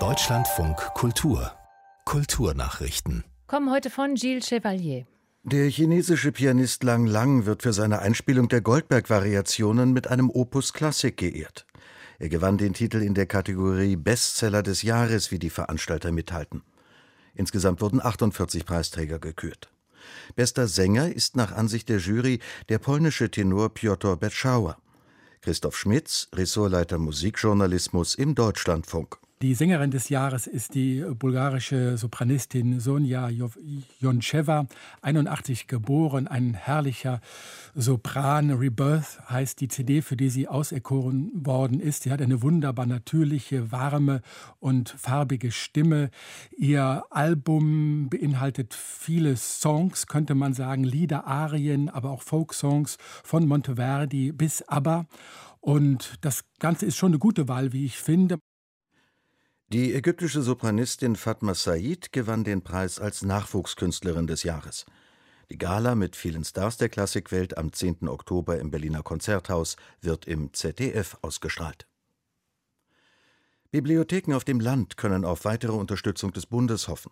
Deutschlandfunk Kultur Kulturnachrichten Kommen heute von Gilles Chevalier. Der chinesische Pianist Lang Lang wird für seine Einspielung der Goldberg-Variationen mit einem Opus Klassik geehrt. Er gewann den Titel in der Kategorie Bestseller des Jahres, wie die Veranstalter mithalten. Insgesamt wurden 48 Preisträger gekürt. Bester Sänger ist nach Ansicht der Jury der polnische Tenor Piotr Betschauer. Christoph Schmitz, Ressortleiter Musikjournalismus im Deutschlandfunk. Die Sängerin des Jahres ist die bulgarische Sopranistin Sonja Joncheva, 81 geboren, ein herrlicher Sopran. Rebirth heißt die CD, für die sie auserkoren worden ist. Sie hat eine wunderbar natürliche, warme und farbige Stimme. Ihr Album beinhaltet viele Songs, könnte man sagen, Lieder, Arien, aber auch Folksongs von Monteverdi bis ABBA. Und das Ganze ist schon eine gute Wahl, wie ich finde. Die ägyptische Sopranistin Fatma Said gewann den Preis als Nachwuchskünstlerin des Jahres. Die Gala mit vielen Stars der Klassikwelt am 10. Oktober im Berliner Konzerthaus wird im ZDF ausgestrahlt. Bibliotheken auf dem Land können auf weitere Unterstützung des Bundes hoffen.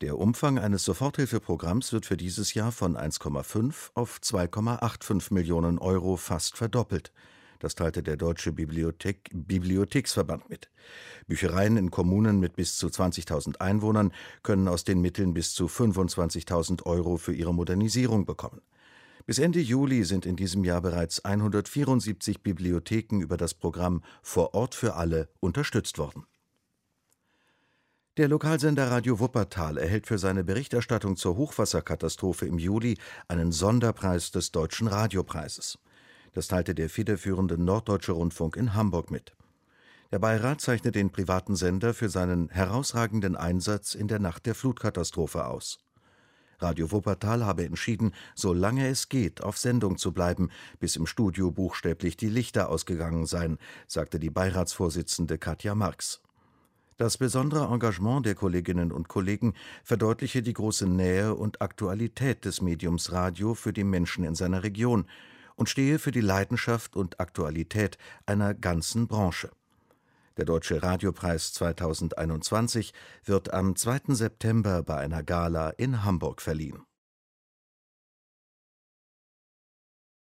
Der Umfang eines Soforthilfeprogramms wird für dieses Jahr von 1,5 auf 2,85 Millionen Euro fast verdoppelt. Das teilte der Deutsche Bibliothek, Bibliotheksverband mit. Büchereien in Kommunen mit bis zu 20.000 Einwohnern können aus den Mitteln bis zu 25.000 Euro für ihre Modernisierung bekommen. Bis Ende Juli sind in diesem Jahr bereits 174 Bibliotheken über das Programm Vor Ort für alle unterstützt worden. Der Lokalsender Radio Wuppertal erhält für seine Berichterstattung zur Hochwasserkatastrophe im Juli einen Sonderpreis des Deutschen Radiopreises. Das teilte der federführende Norddeutsche Rundfunk in Hamburg mit. Der Beirat zeichnet den privaten Sender für seinen herausragenden Einsatz in der Nacht der Flutkatastrophe aus. Radio Wuppertal habe entschieden, solange es geht, auf Sendung zu bleiben, bis im Studio buchstäblich die Lichter ausgegangen seien, sagte die Beiratsvorsitzende Katja Marx. Das besondere Engagement der Kolleginnen und Kollegen verdeutliche die große Nähe und Aktualität des Mediums Radio für die Menschen in seiner Region, und stehe für die Leidenschaft und Aktualität einer ganzen Branche. Der Deutsche Radiopreis 2021 wird am 2. September bei einer Gala in Hamburg verliehen